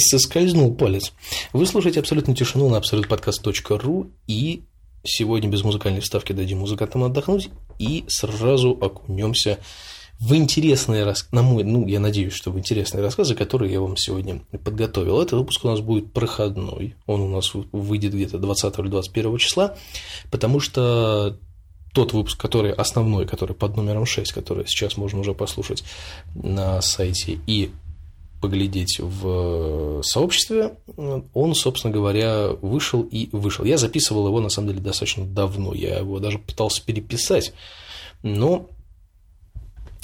соскользнул палец. Вы слушаете абсолютную тишину на абсолютподкаст.ру и сегодня без музыкальной вставки дадим музыкантам отдохнуть и сразу окунемся в интересные рассказы, на мой, ну, я надеюсь, что в интересные рассказы, которые я вам сегодня подготовил. Этот выпуск у нас будет проходной, он у нас выйдет где-то 20 или 21 числа, потому что тот выпуск, который основной, который под номером 6, который сейчас можно уже послушать на сайте и поглядеть в сообществе, он, собственно говоря, вышел и вышел. Я записывал его, на самом деле, достаточно давно. Я его даже пытался переписать, но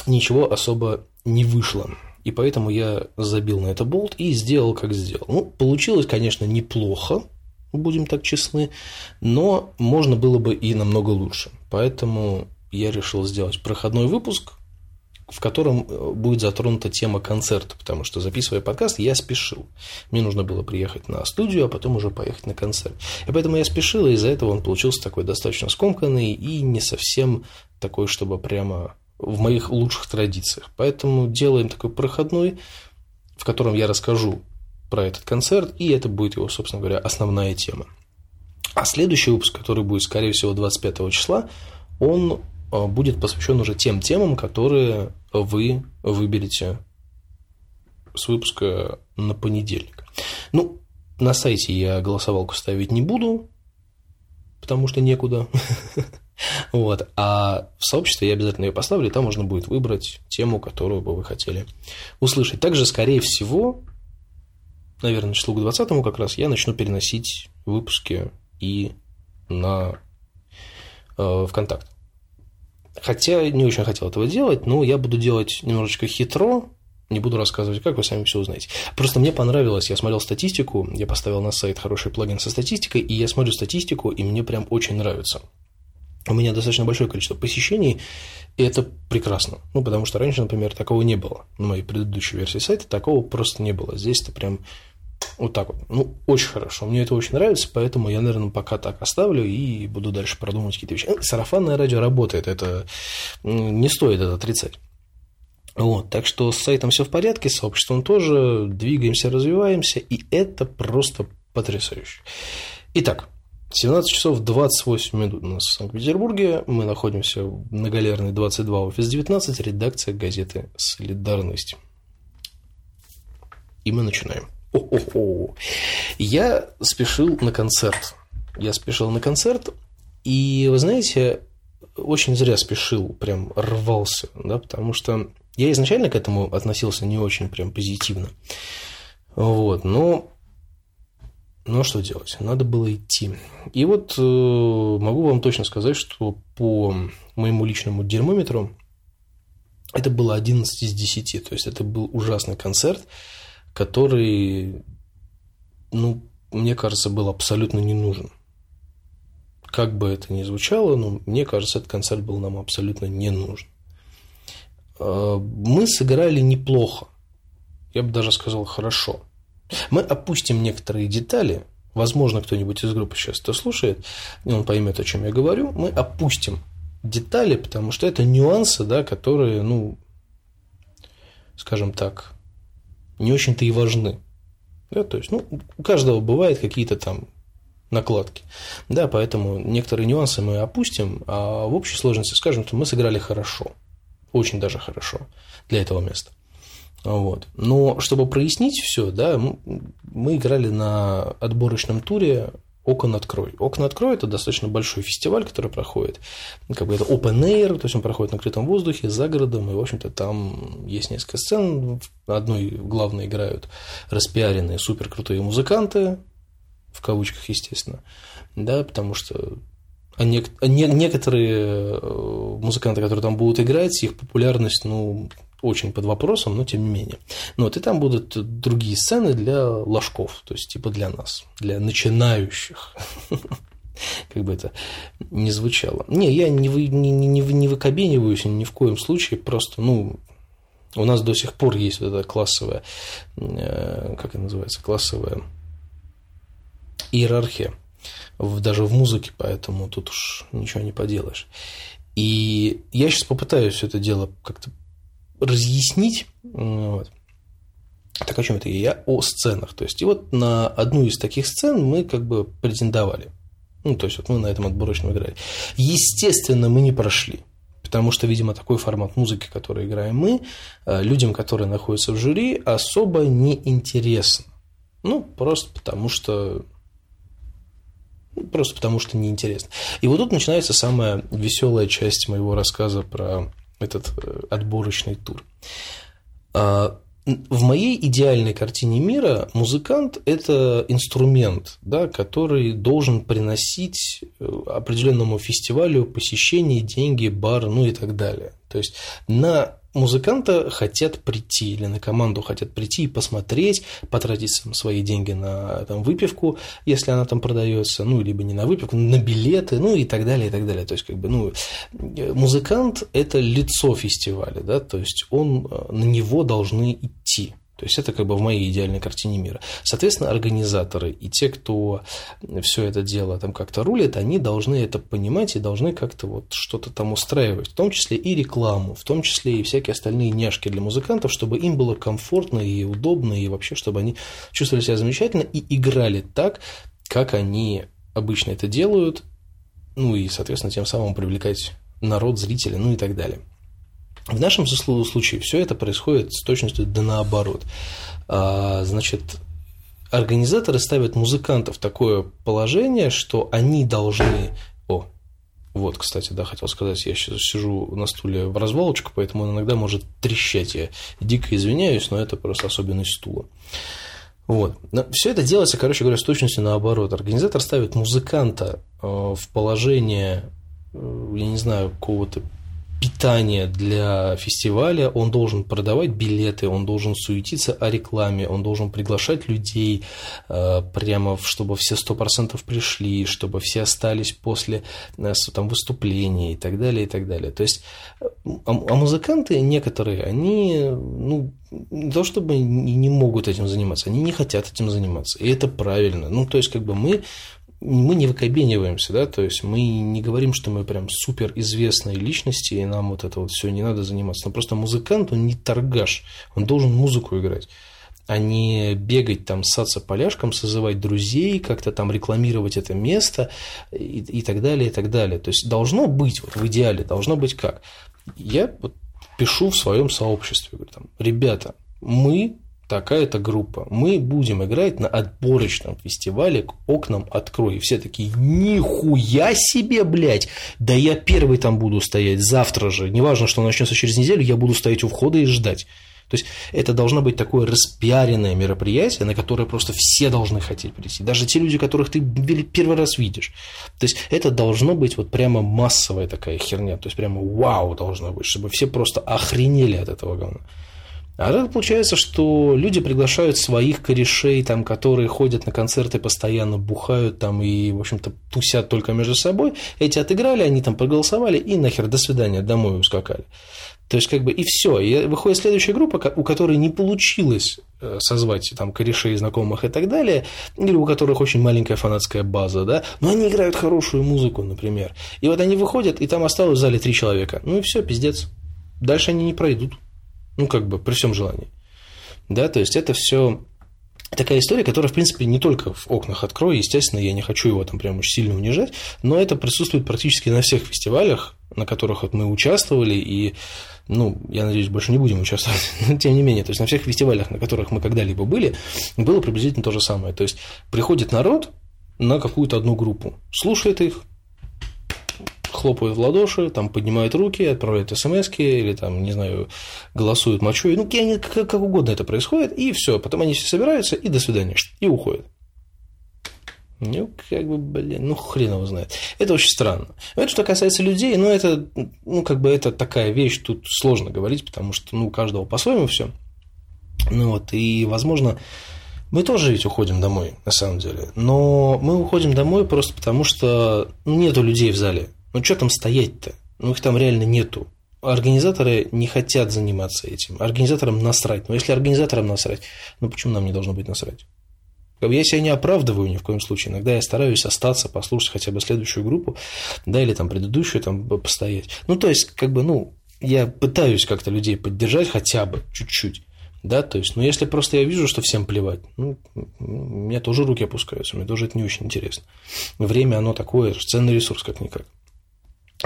ничего особо не вышло. И поэтому я забил на это болт и сделал, как сделал. Ну, получилось, конечно, неплохо, будем так честны, но можно было бы и намного лучше. Поэтому я решил сделать проходной выпуск, в котором э, будет затронута тема концерта, потому что записывая подкаст, я спешил. Мне нужно было приехать на студию, а потом уже поехать на концерт. И поэтому я спешил, и из-за этого он получился такой достаточно скомканный и не совсем такой, чтобы прямо в моих лучших традициях. Поэтому делаем такой проходной, в котором я расскажу про этот концерт, и это будет его, собственно говоря, основная тема. А следующий выпуск, который будет, скорее всего, 25 числа, он будет посвящен уже тем темам, которые вы выберете с выпуска на понедельник. Ну, на сайте я голосовалку ставить не буду, потому что некуда. Вот. А в сообществе я обязательно ее поставлю, и там можно будет выбрать тему, которую бы вы хотели услышать. Также, скорее всего, наверное, числу к 20 как раз я начну переносить выпуски и на э, ВКонтакт. Хотя не очень хотел этого делать, но я буду делать немножечко хитро, не буду рассказывать, как вы сами все узнаете. Просто мне понравилось, я смотрел статистику, я поставил на сайт хороший плагин со статистикой, и я смотрю статистику, и мне прям очень нравится. У меня достаточно большое количество посещений, и это прекрасно. Ну, потому что раньше, например, такого не было. На моей предыдущей версии сайта такого просто не было. Здесь это прям вот так вот. Ну, очень хорошо. Мне это очень нравится, поэтому я, наверное, пока так оставлю и буду дальше продумывать какие-то вещи. Э, сарафанное радио работает, это не стоит это отрицать. Вот, так что с сайтом все в порядке, с сообществом тоже, двигаемся, развиваемся, и это просто потрясающе. Итак, 17 часов 28 минут у нас в Санкт-Петербурге. Мы находимся на Галерной 22, офис 19, редакция газеты «Солидарность». И мы начинаем. О-о-о. Я спешил на концерт. Я спешил на концерт, и, вы знаете, очень зря спешил, прям рвался, да, потому что я изначально к этому относился не очень прям позитивно. Вот, но но что делать? Надо было идти. И вот э, могу вам точно сказать, что по моему личному дермометру это было 11 из 10. То есть это был ужасный концерт который, ну, мне кажется, был абсолютно не нужен. Как бы это ни звучало, но мне кажется, этот концерт был нам абсолютно не нужен. А, мы сыграли неплохо. Я бы даже сказал хорошо. Мы опустим некоторые детали. Возможно, кто-нибудь из группы сейчас это слушает, и он поймет, о чем я говорю. Мы опустим детали, потому что это нюансы, да, которые, ну, скажем так, не очень-то и важны. Да, то есть, ну, у каждого бывают какие-то там накладки. Да, поэтому некоторые нюансы мы опустим, а в общей сложности скажем, что мы сыграли хорошо. Очень даже хорошо для этого места. Вот. Но чтобы прояснить все, да, мы играли на отборочном туре Окон открой. Окна открой это достаточно большой фестиваль, который проходит. Как бы это open air, то есть он проходит на открытом воздухе, за городом, и, в общем-то, там есть несколько сцен. Одной главной играют распиаренные супер крутые музыканты, в кавычках, естественно, да, потому что а не, а не, некоторые э, музыканты, которые там будут играть, их популярность, ну, очень под вопросом, но тем не менее. Ну, вот, и там будут другие сцены для ложков, то есть типа для нас, для начинающих. Как бы это не звучало. Не, я не, вы, не, не, не выкобениваюсь ни в коем случае, просто, ну, у нас до сих пор есть вот эта классовая, э, как это называется, классовая иерархия, даже в музыке, поэтому тут уж ничего не поделаешь. И я сейчас попытаюсь это дело как-то разъяснить. Вот. Так о чем это я? О сценах. То есть, и вот на одну из таких сцен мы как бы претендовали. Ну, то есть, вот мы на этом отборочном играли. Естественно, мы не прошли. Потому что, видимо, такой формат музыки, который играем мы, э, людям, которые находятся в жюри, особо не интересно. Ну, просто потому что ну, просто потому что неинтересно. И вот тут начинается самая веселая часть моего рассказа про этот э, отборочный тур. А, в моей идеальной картине мира музыкант – это инструмент, да, который должен приносить э, определенному фестивалю посещение, деньги, бар, ну и так далее. То есть на музыканта хотят прийти, или на команду хотят прийти и посмотреть, потратить свои деньги на там, выпивку, если она там продается, ну, либо не на выпивку, на билеты, ну, и так далее, и так далее. То есть, как бы, ну, музыкант – это лицо фестиваля, да, то есть, он, э, на него должны идти. То есть это как бы в моей идеальной картине мира. Соответственно, организаторы и те, кто все это дело там как-то рулит, они должны это понимать и должны как-то вот что-то там устраивать, в том числе и рекламу, в том числе и всякие остальные няшки для музыкантов, чтобы им было комфортно и удобно, и вообще, чтобы они чувствовали себя замечательно и играли так, как они обычно это делают, ну и, соответственно, тем самым привлекать народ, зрителя, ну и так далее. В нашем случае все это происходит с точностью да наоборот. А, значит, организаторы ставят музыкантов в такое положение, что они должны... О, вот, кстати, да, хотел сказать, я сейчас сижу на стуле в развалочку, поэтому он иногда может трещать. Я дико извиняюсь, но это просто особенность стула. Вот. Все это делается, короче говоря, с точностью наоборот. Организатор ставит музыканта э, в положение, э, я не знаю, какого-то питание для фестиваля, он должен продавать билеты, он должен суетиться о рекламе, он должен приглашать людей э, прямо, чтобы все сто процентов пришли, чтобы все остались после э, там, выступления и так далее, и так далее. То есть, а, а музыканты некоторые, они, ну, не то чтобы не могут этим заниматься, они не хотят этим заниматься, и это правильно. Ну, то есть, как бы мы мы не выкобениваемся, да, то есть мы не говорим, что мы прям супер известные личности, и нам вот это вот все не надо заниматься. Но просто музыкант, он не торгаш, он должен музыку играть а не бегать там, ссаться поляшком, созывать друзей, как-то там рекламировать это место и, и так далее, и так далее. То есть должно быть, вот в идеале, должно быть как. Я вот пишу в своем сообществе, говорю, там, ребята, мы такая-то группа. Мы будем играть на отборочном фестивале к окнам открой. И все такие, нихуя себе, блядь, да я первый там буду стоять завтра же. Неважно, что начнется через неделю, я буду стоять у входа и ждать. То есть это должно быть такое распиаренное мероприятие, на которое просто все должны хотеть прийти. Даже те люди, которых ты первый раз видишь. То есть это должно быть вот прямо массовая такая херня. То есть прямо вау должно быть, чтобы все просто охренели от этого говна. А так получается, что люди приглашают своих корешей, там, которые ходят на концерты, постоянно бухают там и, в общем-то, тусят только между собой. Эти отыграли, они там проголосовали и нахер, до свидания, домой ускакали. То есть, как бы, и все. И выходит следующая группа, у которой не получилось э, созвать там корешей, знакомых и так далее, или у которых очень маленькая фанатская база, да, но они играют хорошую музыку, например. И вот они выходят, и там осталось в зале три человека. Ну и все, пиздец. Дальше они не пройдут. Ну, как бы при всем желании. Да, то есть это все такая история, которая, в принципе, не только в окнах открой, естественно, я не хочу его там прям очень сильно унижать, но это присутствует практически на всех фестивалях, на которых вот мы участвовали, и, ну, я надеюсь, больше не будем участвовать, но тем не менее, то есть на всех фестивалях, на которых мы когда-либо были, было приблизительно то же самое. То есть приходит народ на какую-то одну группу, слушает их, хлопают в ладоши, там поднимают руки, отправляют смс или там, не знаю, голосуют мочой. Ну, как, угодно это происходит, и все. Потом они все собираются, и до свидания, и уходят. Ну, как бы, блин, ну, хрен его знает. Это очень странно. Это что касается людей, ну, это, ну, как бы, это такая вещь, тут сложно говорить, потому что, ну, у каждого по-своему все. Ну, вот, и, возможно, мы тоже ведь уходим домой, на самом деле. Но мы уходим домой просто потому, что нету людей в зале. Ну, что там стоять-то? Ну, их там реально нету. Организаторы не хотят заниматься этим. Организаторам насрать. Но если организаторам насрать, ну почему нам не должно быть насрать? Я себя не оправдываю ни в коем случае. Иногда я стараюсь остаться, послушать хотя бы следующую группу, да, или там предыдущую там постоять. Ну, то есть, как бы, ну, я пытаюсь как-то людей поддержать хотя бы чуть-чуть. Да, то есть, ну, если просто я вижу, что всем плевать, ну, у меня тоже руки опускаются, мне тоже это не очень интересно. Время, оно такое, ценный ресурс, как-никак.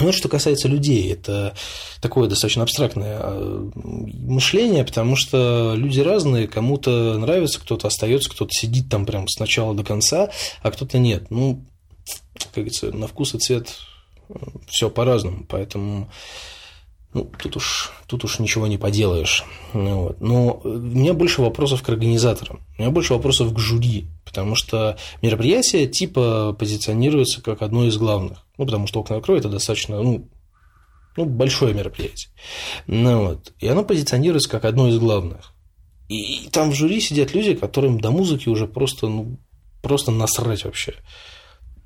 Ну, что касается людей, это такое достаточно абстрактное а, мышление, потому что люди разные, кому-то нравится, кто-то остается, кто-то сидит там прям с начала до конца, а кто-то нет. Ну, как говорится, на вкус и цвет э, все по-разному, поэтому ну, тут уж, тут уж ничего не поделаешь. Ну, вот. Но у меня больше вопросов к организаторам, у меня больше вопросов к жюри, потому что мероприятие типа позиционируется как одно из главных. Ну, потому что «Окна откроют» – это достаточно, ну, ну, большое мероприятие. Ну, вот. И оно позиционируется как одно из главных. И там в жюри сидят люди, которым до музыки уже просто, ну, просто насрать вообще.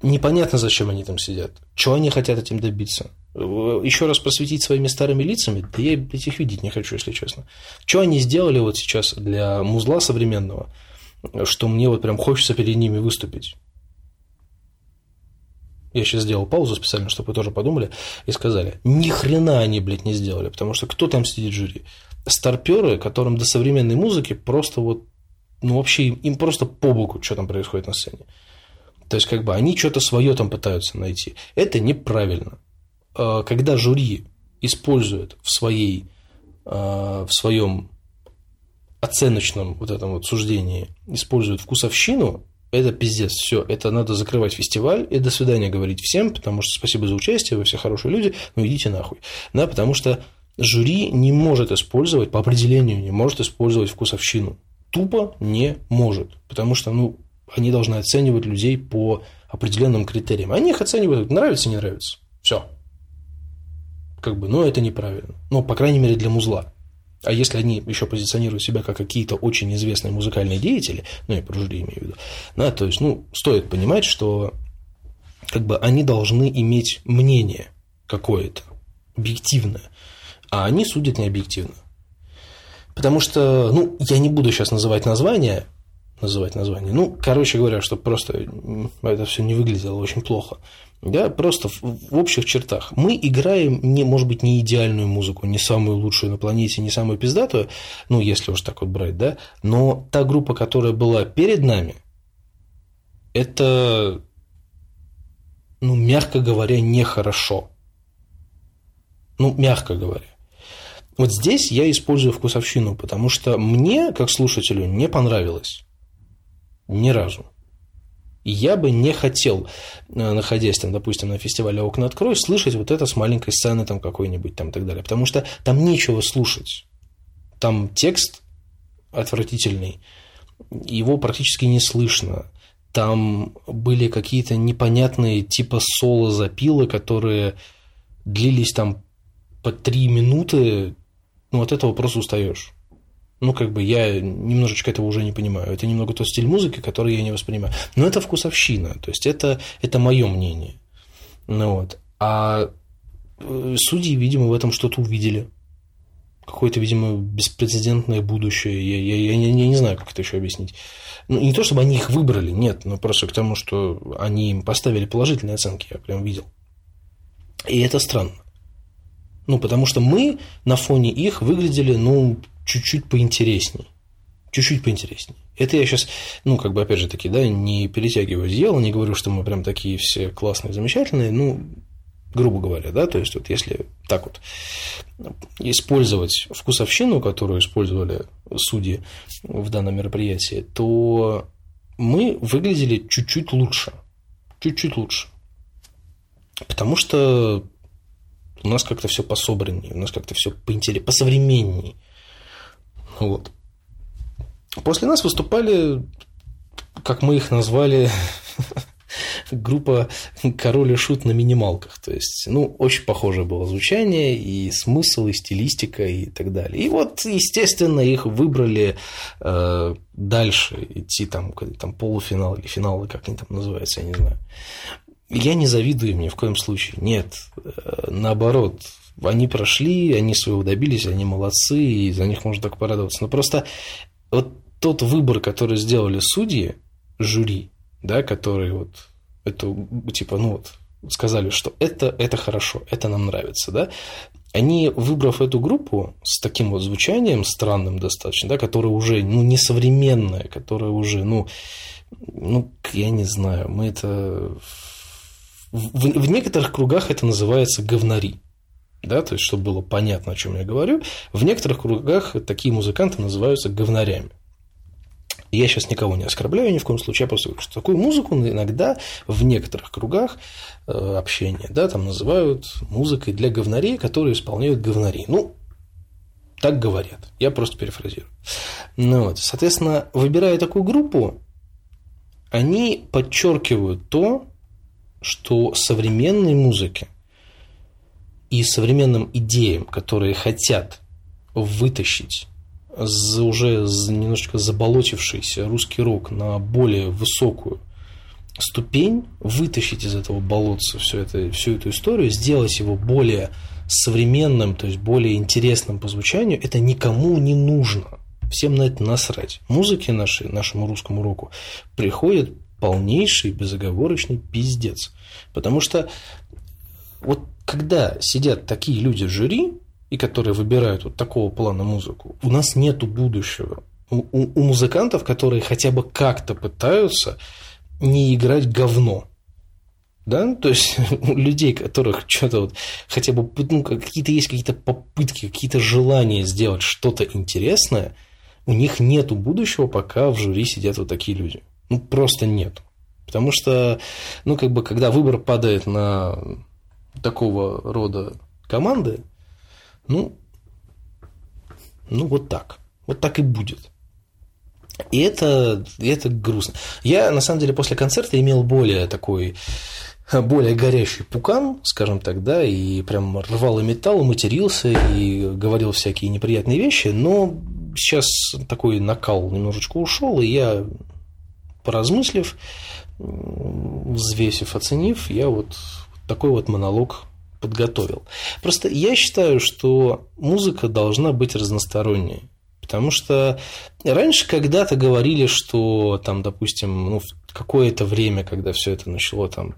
Непонятно, зачем они там сидят. Чего они хотят этим добиться. Еще раз просветить своими старыми лицами, да я этих видеть не хочу, если честно. Что они сделали вот сейчас для музла современного, что мне вот прям хочется перед ними выступить. Я сейчас сделал паузу специально, чтобы вы тоже подумали и сказали, ни хрена они, блядь, не сделали, потому что кто там сидит в жюри? Старперы, которым до современной музыки просто вот, ну вообще им просто по боку, что там происходит на сцене. То есть, как бы они что-то свое там пытаются найти. Это неправильно. А, когда жюри использует в, своей, а, в своем оценочном вот этом вот суждении, использует вкусовщину, это пиздец, все, это надо закрывать фестиваль и до свидания говорить всем, потому что спасибо за участие, вы все хорошие люди, но идите нахуй. Да, потому что жюри не может использовать, по определению не может использовать вкусовщину. Тупо не может, потому что, ну, они должны оценивать людей по определенным критериям. Они их оценивают, нравится, не нравится. Все. Как бы, но это неправильно. Ну, по крайней мере, для музла. А если они еще позиционируют себя как какие-то очень известные музыкальные деятели, ну, я про жюри имею в виду, да, то есть, ну, стоит понимать, что как бы они должны иметь мнение какое-то, объективное, а они судят не объективно. Потому что, ну, я не буду сейчас называть названия, называть название. Ну, короче говоря, чтобы просто это все не выглядело очень плохо. Да, просто в, общих чертах. Мы играем, не, может быть, не идеальную музыку, не самую лучшую на планете, не самую пиздатую, ну, если уж так вот брать, да, но та группа, которая была перед нами, это, ну, мягко говоря, нехорошо. Ну, мягко говоря. Вот здесь я использую вкусовщину, потому что мне, как слушателю, не понравилось. Ни разу. Я бы не хотел, э, находясь там, допустим, на фестивале «Окна открой», слышать вот это с маленькой сцены там какой-нибудь там и так далее. Потому что там нечего слушать. Там текст отвратительный, его практически не слышно. Там были какие-то непонятные типа соло-запилы, которые длились там по три минуты, ну, от этого просто устаешь ну, как бы я немножечко этого уже не понимаю. Это немного тот стиль музыки, который я не воспринимаю. Но это вкусовщина, то есть это, это мое мнение. Ну, вот. А э, судьи, видимо, в этом что-то увидели. Какое-то, видимо, беспрецедентное будущее. Я, я, я, я не знаю, как это еще объяснить. Ну, не то, чтобы они их выбрали, нет, но просто к тому, что они им поставили положительные оценки, я прям видел. И это странно. Ну, потому что мы на фоне их выглядели, ну, чуть-чуть поинтересней. Чуть-чуть поинтересней. Это я сейчас, ну, как бы, опять же таки, да, не перетягиваю одеяло, не говорю, что мы прям такие все классные, замечательные, ну, грубо говоря, да, то есть вот если так вот использовать вкусовщину, которую использовали судьи в данном мероприятии, то мы выглядели чуть-чуть лучше, чуть-чуть лучше, потому что у нас как-то все пособраннее, у нас как-то все поинтереснее, посовременнее. Вот. После нас выступали, как мы их назвали, группа «Король и Шут» на минималках. То есть, ну, очень похожее было звучание, и смысл, и стилистика, и так далее. И вот, естественно, их выбрали э, дальше идти там, там полуфинал или финал, как они там называются, я не знаю. Я не завидую им ни в коем случае. Нет, э, наоборот, они прошли, они своего добились, они молодцы, и за них можно так порадоваться. Но просто вот тот выбор, который сделали судьи, жюри, да, которые вот эту, типа, ну вот, сказали, что это, это хорошо, это нам нравится, да, они, выбрав эту группу с таким вот звучанием странным достаточно, да, которое уже, ну, несовременное, которое уже, ну, ну, я не знаю, мы это... В, в некоторых кругах это называется говнари. Да, то есть, чтобы было понятно, о чем я говорю, в некоторых кругах такие музыканты называются говнарями. Я сейчас никого не оскорбляю ни в коем случае, я просто говорю, что такую музыку иногда в некоторых кругах э, общения, да, там называют музыкой для говнарей, которые исполняют говнари. Ну, так говорят. Я просто перефразирую. Ну вот, соответственно, выбирая такую группу, они подчеркивают то, что современной музыке и современным идеям, которые хотят вытащить уже немножечко заболотившийся русский рок на более высокую ступень, вытащить из этого болотца всю, это, всю эту историю, сделать его более современным, то есть более интересным по звучанию, это никому не нужно. Всем на это насрать. Музыке нашей, нашему русскому року приходит полнейший безоговорочный пиздец. Потому что вот когда сидят такие люди в жюри, и которые выбирают вот такого плана музыку, у нас нету будущего. У, у, у музыкантов, которые хотя бы как-то пытаются не играть говно. Да, то есть у людей, которых что-то вот хотя бы ну, какие-то есть какие-то попытки, какие-то желания сделать что-то интересное, у них нету будущего, пока в жюри сидят вот такие люди. Ну, просто нет. Потому что, ну, как бы, когда выбор падает на такого рода команды, ну, ну вот так. Вот так и будет. И это, это грустно. Я, на самом деле, после концерта имел более такой более горящий пукан, скажем так, да, и прям рвал и металл, матерился и говорил всякие неприятные вещи, но сейчас такой накал немножечко ушел, и я, поразмыслив, взвесив, оценив, я вот такой вот монолог подготовил. Просто я считаю, что музыка должна быть разносторонней. Потому что раньше когда-то говорили, что там, допустим, ну, какое-то время, когда все это начало там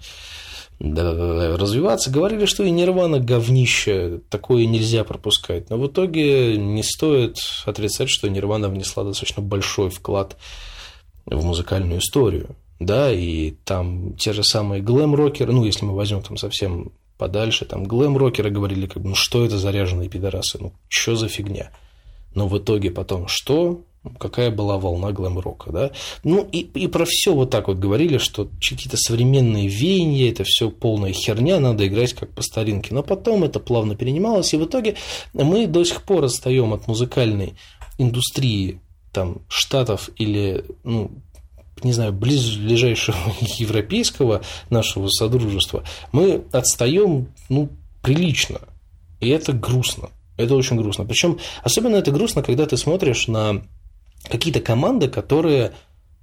развиваться, говорили, что и Нирвана говнище, такое нельзя пропускать. Но в итоге не стоит отрицать, что Нирвана внесла достаточно большой вклад в музыкальную историю. Да, и там те же самые глэм-рокеры, ну, если мы возьмем там совсем подальше, там глэм-рокеры говорили, как бы, ну что это заряженные пидорасы, ну что за фигня. Но в итоге потом что? Какая была волна глэм-рока, да? Ну и, и про все вот так вот говорили, что какие-то современные веяния, это все полная херня, надо играть как по старинке. Но потом это плавно перенималось, и в итоге мы до сих пор отстаем от музыкальной индустрии там, штатов или ну, не знаю, ближайшего европейского нашего содружества, мы отстаем, ну, прилично. И это грустно. Это очень грустно. Причем особенно это грустно, когда ты смотришь на какие-то команды, которые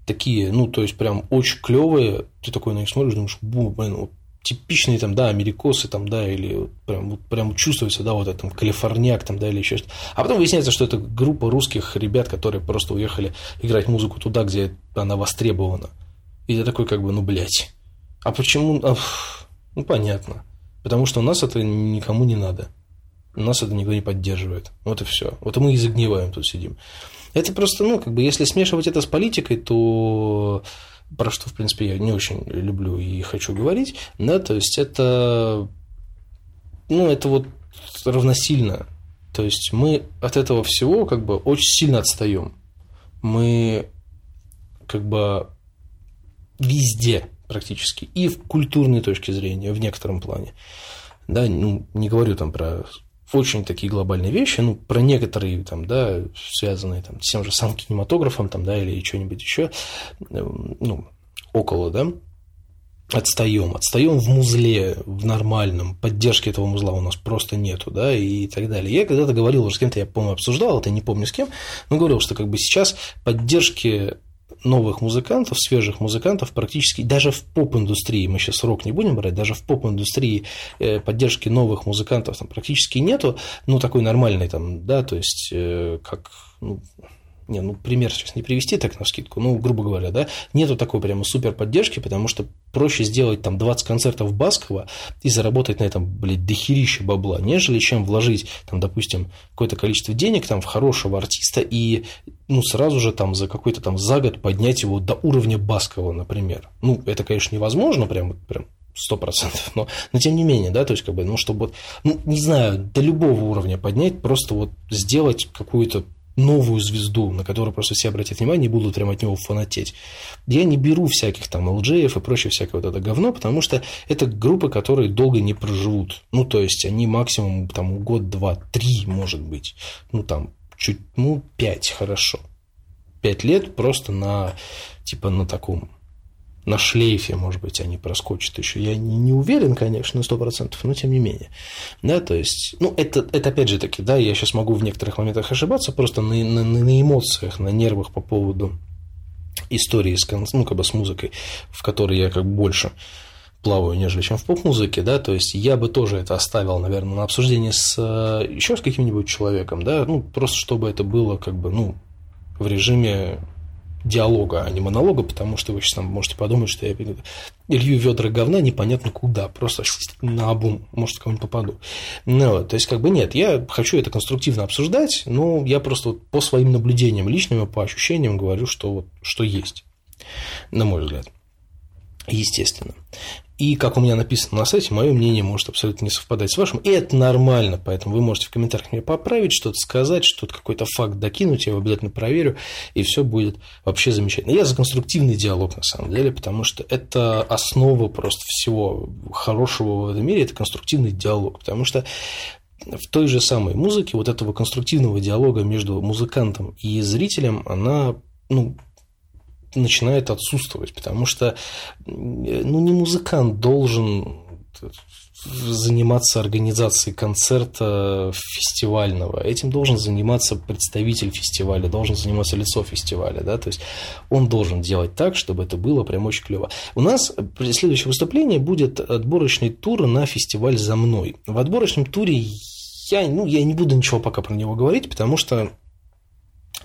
такие, ну, то есть прям очень клевые, ты такой на них смотришь, думаешь, блин, вот типичные там, да, америкосы там, да, или прям, прям чувствуется, да, вот это там калифорняк там, да, или еще что-то. А потом выясняется, что это группа русских ребят, которые просто уехали играть музыку туда, где она востребована. И ты такой как бы, ну, блядь. А почему? А, ну, понятно. Потому что у нас это никому не надо. У нас это никто не поддерживает. Вот и все. Вот мы и загниваем тут сидим. Это просто, ну, как бы, если смешивать это с политикой, то про что, в принципе, я не очень люблю и хочу говорить, да, то есть это, ну, это вот равносильно. То есть мы от этого всего как бы очень сильно отстаем. Мы как бы везде практически, и в культурной точке зрения, в некотором плане. Да, ну, не говорю там про очень такие глобальные вещи, ну, про некоторые, там, да, связанные там, с тем же самым кинематографом, там, да, или что-нибудь еще, эм, ну, около, да, отстаем, отстаем в музле, в нормальном, поддержки этого музла у нас просто нету, да, и так далее. Я когда-то говорил уже с кем-то, я, по-моему, обсуждал это, не помню с кем, но говорил, что как бы сейчас поддержки новых музыкантов, свежих музыкантов практически даже в поп-индустрии, мы сейчас рок не будем брать, даже в поп-индустрии э, поддержки новых музыкантов там практически нету, ну, такой нормальный там, да, то есть, э, как, ну, не, ну, пример сейчас не привести так на скидку, ну, грубо говоря, да, нету такой прямо супер поддержки, потому что проще сделать там 20 концертов Баскова и заработать на этом, блядь, дохерище бабла, нежели чем вложить, там, допустим, какое-то количество денег там в хорошего артиста и, ну, сразу же там за какой-то там за год поднять его до уровня Баскова, например. Ну, это, конечно, невозможно, прям, прям сто процентов, но, но тем не менее, да, то есть, как бы, ну, чтобы, ну, не знаю, до любого уровня поднять, просто вот сделать какую-то новую звезду, на которую просто все обратят внимание и будут прямо от него фанатеть. Я не беру всяких там LJ и прочее всякое вот это говно, потому что это группы, которые долго не проживут. Ну, то есть, они максимум там год, два, три, может быть. Ну, там, чуть, ну, пять, хорошо. Пять лет просто на, типа, на таком на шлейфе, может быть, они проскочат еще. Я не, не уверен, конечно, на сто процентов, но тем не менее. Да, то есть, ну, это, это опять же таки, да, я сейчас могу в некоторых моментах ошибаться, просто на, на, на эмоциях, на нервах по поводу истории с, ну, как бы с музыкой, в которой я как больше плаваю, нежели чем в поп-музыке, да, то есть я бы тоже это оставил, наверное, на обсуждение с еще с каким-нибудь человеком, да, ну, просто чтобы это было как бы, ну, в режиме диалога, а не монолога, потому что вы сейчас там можете подумать, что я илью ведра говна непонятно куда, просто на обум, может, кому-нибудь попаду. Ну, то есть, как бы нет, я хочу это конструктивно обсуждать, но я просто вот по своим наблюдениям личным, по ощущениям говорю, что, вот, что есть, на мой взгляд. Естественно. И, как у меня написано на сайте, мое мнение может абсолютно не совпадать с вашим, и это нормально, поэтому вы можете в комментариях мне поправить, что-то сказать, что-то какой-то факт докинуть, я его обязательно проверю, и все будет вообще замечательно. Я за конструктивный диалог, на самом деле, потому что это основа просто всего хорошего в этом мире, это конструктивный диалог, потому что в той же самой музыке вот этого конструктивного диалога между музыкантом и зрителем, она ну, начинает отсутствовать, потому что ну, не музыкант должен заниматься организацией концерта фестивального. Этим должен заниматься представитель фестиваля, должен заниматься лицо фестиваля. Да? То есть он должен делать так, чтобы это было прям очень клево. У нас следующее выступление будет отборочный тур на фестиваль «За мной». В отборочном туре я, ну, я не буду ничего пока про него говорить, потому что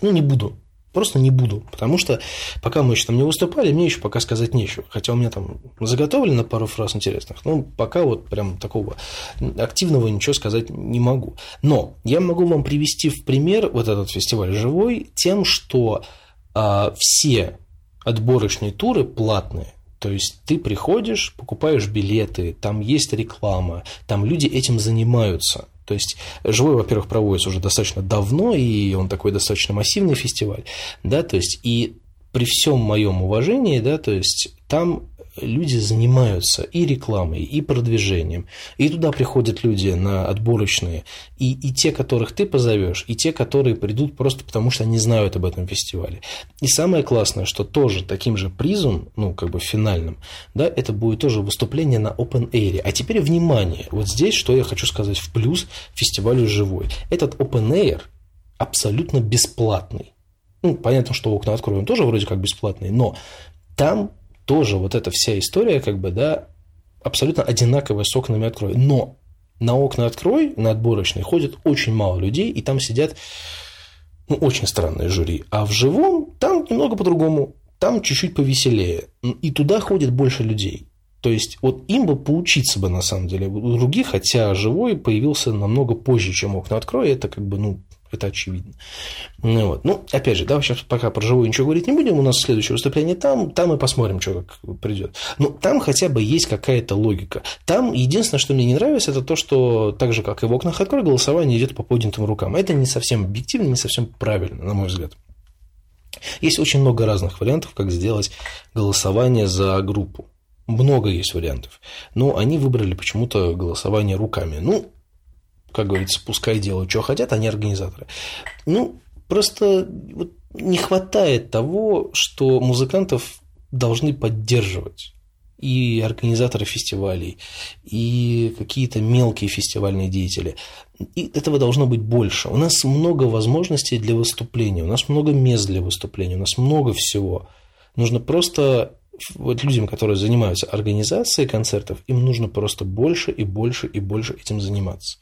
ну, не буду. Просто не буду, потому что пока мы еще там не выступали, мне еще пока сказать нечего. Хотя у меня там заготовлено пару фраз интересных, но пока вот прям такого активного ничего сказать не могу. Но я могу вам привести в пример вот этот фестиваль живой тем, что а, все отборочные туры платные. То есть ты приходишь, покупаешь билеты, там есть реклама, там люди этим занимаются. То есть живой, во-первых, проводится уже достаточно давно, и он такой достаточно массивный фестиваль, да, то есть и при всем моем уважении, да, то есть там люди занимаются и рекламой, и продвижением. И туда приходят люди на отборочные. И, и те, которых ты позовешь, и те, которые придут просто потому, что они знают об этом фестивале. И самое классное, что тоже таким же призом, ну, как бы финальным, да, это будет тоже выступление на Open Air. А теперь внимание, вот здесь, что я хочу сказать в плюс фестивалю «Живой». Этот Open Air абсолютно бесплатный. Ну, понятно, что окна откроем тоже вроде как бесплатные, но там тоже вот эта вся история, как бы, да, абсолютно одинаковая с окнами открой. Но на окна открой, на отборочной, ходит очень мало людей, и там сидят ну, очень странные жюри. А в живом там немного по-другому, там чуть-чуть повеселее. И туда ходит больше людей. То есть, вот им бы поучиться бы, на самом деле, у других, хотя живой появился намного позже, чем окна открой, это как бы, ну, это очевидно. Ну, вот. ну, опять же, да, сейчас пока про живую ничего говорить не будем, у нас следующее выступление там, там мы посмотрим, что как придет. Но там хотя бы есть какая-то логика. Там единственное, что мне не нравится, это то, что так же, как и в окнах открой, голосование идет по поднятым рукам. Это не совсем объективно, не совсем правильно, на мой взгляд. Есть очень много разных вариантов, как сделать голосование за группу. Много есть вариантов. Но они выбрали почему-то голосование руками. Ну, как говорится, пускай делают, что хотят, они организаторы. Ну, просто вот не хватает того, что музыкантов должны поддерживать и организаторы фестивалей, и какие-то мелкие фестивальные деятели. И этого должно быть больше. У нас много возможностей для выступления, у нас много мест для выступления, у нас много всего. Нужно просто вот людям, которые занимаются организацией концертов, им нужно просто больше и больше и больше этим заниматься.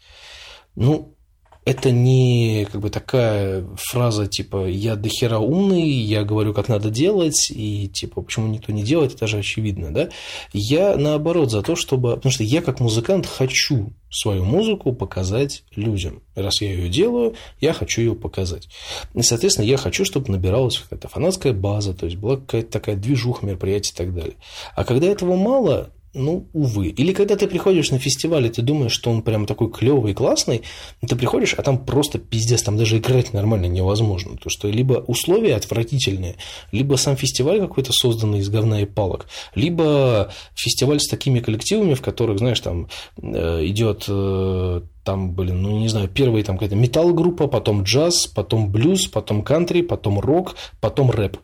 Ну, это не как бы такая фраза типа «я дохера умный, я говорю, как надо делать, и типа почему никто не делает, это же очевидно». Да? Я наоборот за то, чтобы... Потому что я как музыкант хочу свою музыку показать людям. Раз я ее делаю, я хочу ее показать. И, соответственно, я хочу, чтобы набиралась какая-то фанатская база, то есть была какая-то такая движуха мероприятий и так далее. А когда этого мало, ну, увы. Или когда ты приходишь на фестиваль, и ты думаешь, что он прям такой клевый, классный, ты приходишь, а там просто пиздец, там даже играть нормально невозможно. То, что либо условия отвратительные, либо сам фестиваль какой-то созданный из говна и палок, либо фестиваль с такими коллективами, в которых, знаешь, там э, идет э, там, блин, ну, не знаю, первые там какая-то металл-группа, потом джаз, потом блюз, потом кантри, потом рок, потом рэп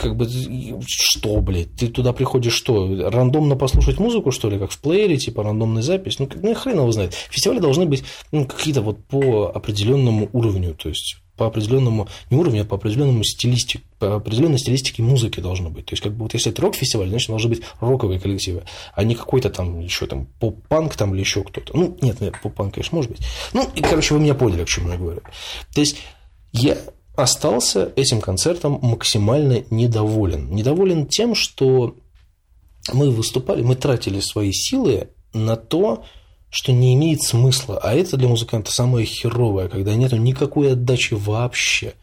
как бы, что, блядь, ты туда приходишь что, рандомно послушать музыку, что ли, как в плеере, типа рандомная запись? Ну, ну хрен его знает. Фестивали должны быть ну, какие-то вот по определенному уровню, то есть по определенному, не уровню, а по определенному стилистике, по определенной стилистике музыки должно быть. То есть, как бы вот если это рок-фестиваль, значит, должны быть роковые коллективы, а не какой-то там еще там поп-панк там или еще кто-то. Ну, нет, нет, поп-панк, конечно, может быть. Ну, и, короче, вы меня поняли, к чему я говорю. То есть, я остался этим концертом максимально недоволен. Недоволен тем, что мы выступали, мы тратили свои силы на то, что не имеет смысла. А это для музыканта самое херовое, когда нету никакой отдачи вообще.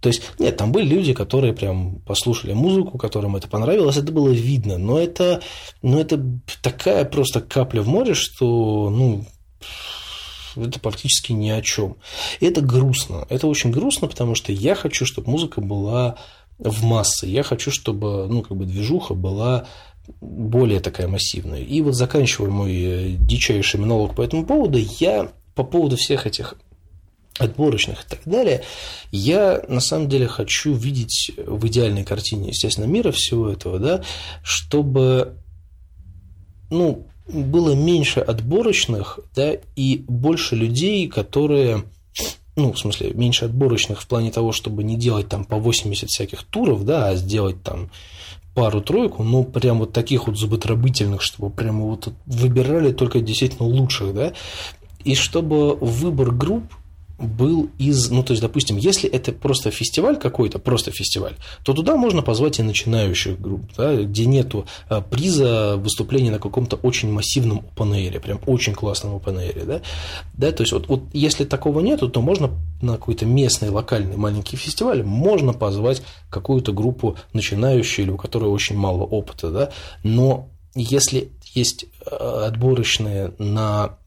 То есть, нет, там были люди, которые прям послушали музыку, которым это понравилось, это было видно, но это, но это такая просто капля в море, что, ну, это практически ни о чем. И это грустно. Это очень грустно, потому что я хочу, чтобы музыка была в массы. Я хочу, чтобы ну, как бы движуха была более такая массивная. И вот заканчивая мой э, дичайший монолог по этому поводу, я по поводу всех этих отборочных и так далее, я на самом деле хочу видеть в идеальной картине, естественно, мира всего этого, да, чтобы ну, было меньше отборочных, да, и больше людей, которые, ну, в смысле, меньше отборочных в плане того, чтобы не делать там по 80 всяких туров, да, а сделать там пару-тройку, но прям вот таких вот зуботробительных, чтобы прямо вот выбирали только действительно лучших, да, и чтобы выбор групп был из, ну, то есть, допустим, если это просто фестиваль какой-то, просто фестиваль, то туда можно позвать и начинающих групп, да, где нету а, приза выступления на каком-то очень массивном open прям очень классном open да, да, то есть, вот, вот если такого нету, то можно на какой-то местный, локальный маленький фестиваль можно позвать какую-то группу начинающую или у которой очень мало опыта, да, но если есть а, отборочные на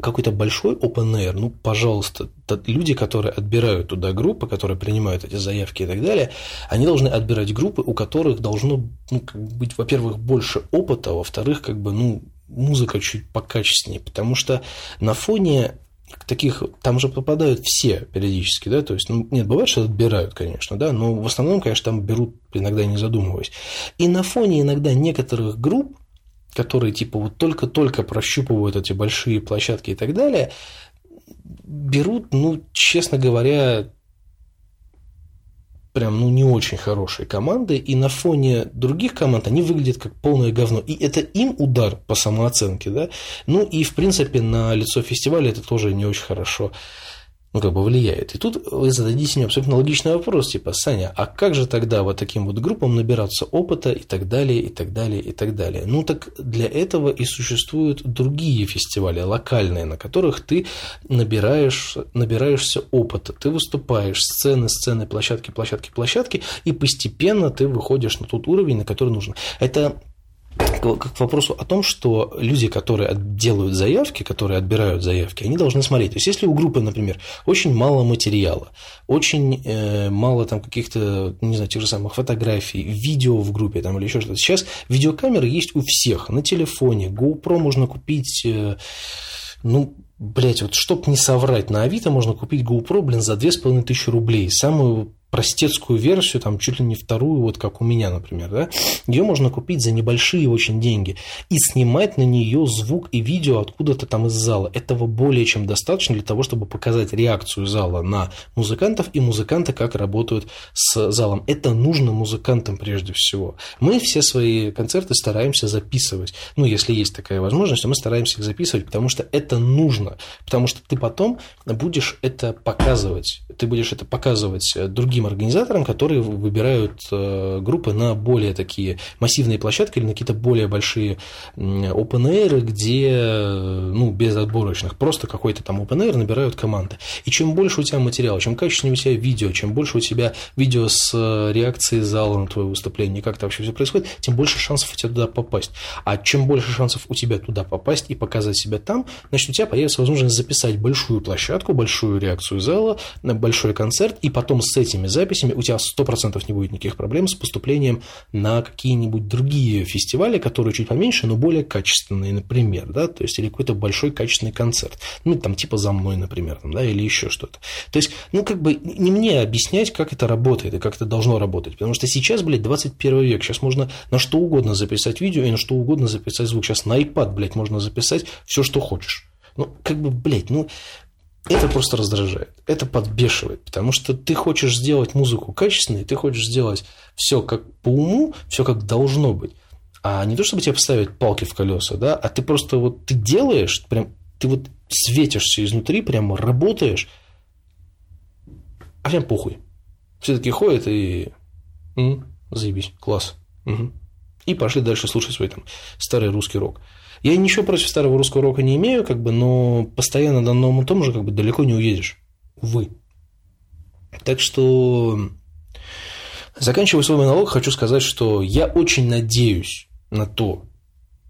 какой-то большой open air, ну, пожалуйста, люди, которые отбирают туда группы, которые принимают эти заявки и так далее, они должны отбирать группы, у которых должно ну, быть, во-первых, больше опыта, а во-вторых, как бы, ну, музыка чуть покачественнее, потому что на фоне таких, там же попадают все периодически, да, то есть, ну, нет, бывает, что отбирают, конечно, да, но в основном, конечно, там берут, иногда не задумываясь. И на фоне иногда некоторых групп, которые типа вот только-только прощупывают эти большие площадки и так далее, берут, ну, честно говоря, прям, ну, не очень хорошие команды, и на фоне других команд они выглядят как полное говно. И это им удар по самооценке, да. Ну, и, в принципе, на лицо фестиваля это тоже не очень хорошо ну, как бы влияет. И тут вы зададите мне абсолютно логичный вопрос, типа, Саня, а как же тогда вот таким вот группам набираться опыта и так далее, и так далее, и так далее? Ну, так для этого и существуют другие фестивали, локальные, на которых ты набираешь, набираешься опыта, ты выступаешь, сцены, сцены, площадки, площадки, площадки, и постепенно ты выходишь на тот уровень, на который нужно. Это к вопросу о том, что люди, которые делают заявки, которые отбирают заявки, они должны смотреть. То есть, если у группы, например, очень мало материала, очень э, мало там каких-то, не знаю, тех же самых фотографий, видео в группе там, или еще что-то. Сейчас видеокамеры есть у всех на телефоне, GoPro можно купить, э, ну, Блять, вот чтоб не соврать, на Авито можно купить GoPro, блин, за 2500 рублей. Самую простецкую версию, там чуть ли не вторую, вот как у меня, например, да, ее можно купить за небольшие очень деньги и снимать на нее звук и видео откуда-то там из зала. Этого более чем достаточно для того, чтобы показать реакцию зала на музыкантов и музыканты как работают с залом. Это нужно музыкантам прежде всего. Мы все свои концерты стараемся записывать. Ну, если есть такая возможность, мы стараемся их записывать, потому что это нужно. Потому что ты потом будешь это показывать. Ты будешь это показывать другим другим организаторам, которые выбирают э, группы на более такие массивные площадки или на какие-то более большие open air, где ну, без отборочных, просто какой-то там open air набирают команды. И чем больше у тебя материала, чем качественнее у тебя видео, чем больше у тебя видео с э, реакцией зала на твое выступление, как это вообще все происходит, тем больше шансов у тебя туда попасть. А чем больше шансов у тебя туда попасть и показать себя там, значит, у тебя появится возможность записать большую площадку, большую реакцию зала, большой концерт, и потом с этими записями, у тебя 100% не будет никаких проблем с поступлением на какие-нибудь другие фестивали, которые чуть поменьше, но более качественные, например, да, то есть или какой-то большой качественный концерт, ну, там, типа «За мной», например, там, да, или еще что-то. То есть, ну, как бы не мне объяснять, как это работает и как это должно работать, потому что сейчас, блядь, 21 век, сейчас можно на что угодно записать видео и на что угодно записать звук, сейчас на iPad, блядь, можно записать все, что хочешь. Ну, как бы, блядь, ну, это просто раздражает, это подбешивает, потому что ты хочешь сделать музыку качественной, ты хочешь сделать все как по уму, все как должно быть, а не то, чтобы тебе поставить палки в колеса, да, а ты просто вот ты делаешь, прям ты вот светишься изнутри, прямо работаешь, а всем похуй. Все таки ходят и м, заебись, класс. Угу. И пошли дальше слушать свой там старый русский рок. Я ничего против старого русского рока не имею, как бы, но постоянно на одном и том же как бы далеко не уедешь. Увы. Так что, заканчивая свой монолог, хочу сказать, что я очень надеюсь на то,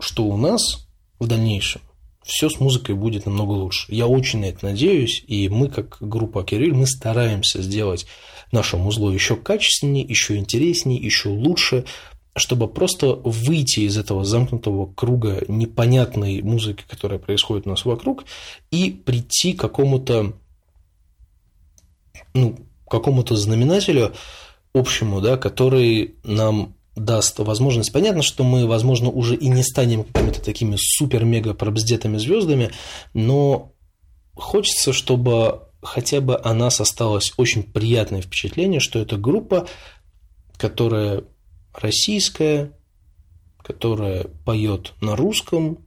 что у нас в дальнейшем все с музыкой будет намного лучше. Я очень на это надеюсь, и мы, как группа Кирилл, мы стараемся сделать наше музло еще качественнее, еще интереснее, еще лучше, чтобы просто выйти из этого замкнутого круга непонятной музыки, которая происходит у нас вокруг, и прийти к какому-то ну, какому-то знаменателю общему, да, который нам даст возможность. Понятно, что мы, возможно, уже и не станем какими-то такими супер-мега пробздетыми звездами, но хочется, чтобы хотя бы о нас осталось очень приятное впечатление, что это группа, которая российская, которая поет на русском,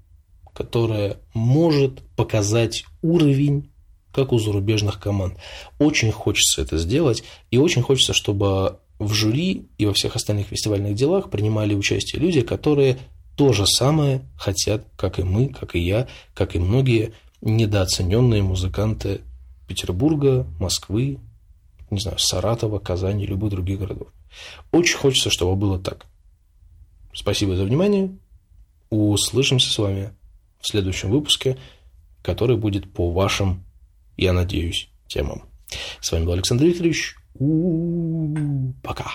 которая может показать уровень, как у зарубежных команд. Очень хочется это сделать, и очень хочется, чтобы в жюри и во всех остальных фестивальных делах принимали участие люди, которые то же самое хотят, как и мы, как и я, как и многие недооцененные музыканты Петербурга, Москвы, не знаю, Саратова, Казани, любых других городов. Очень хочется, чтобы было так. Спасибо за внимание. Услышимся с вами в следующем выпуске, который будет по вашим, я надеюсь, темам. С вами был Александр Викторович. У-у-у. Пока.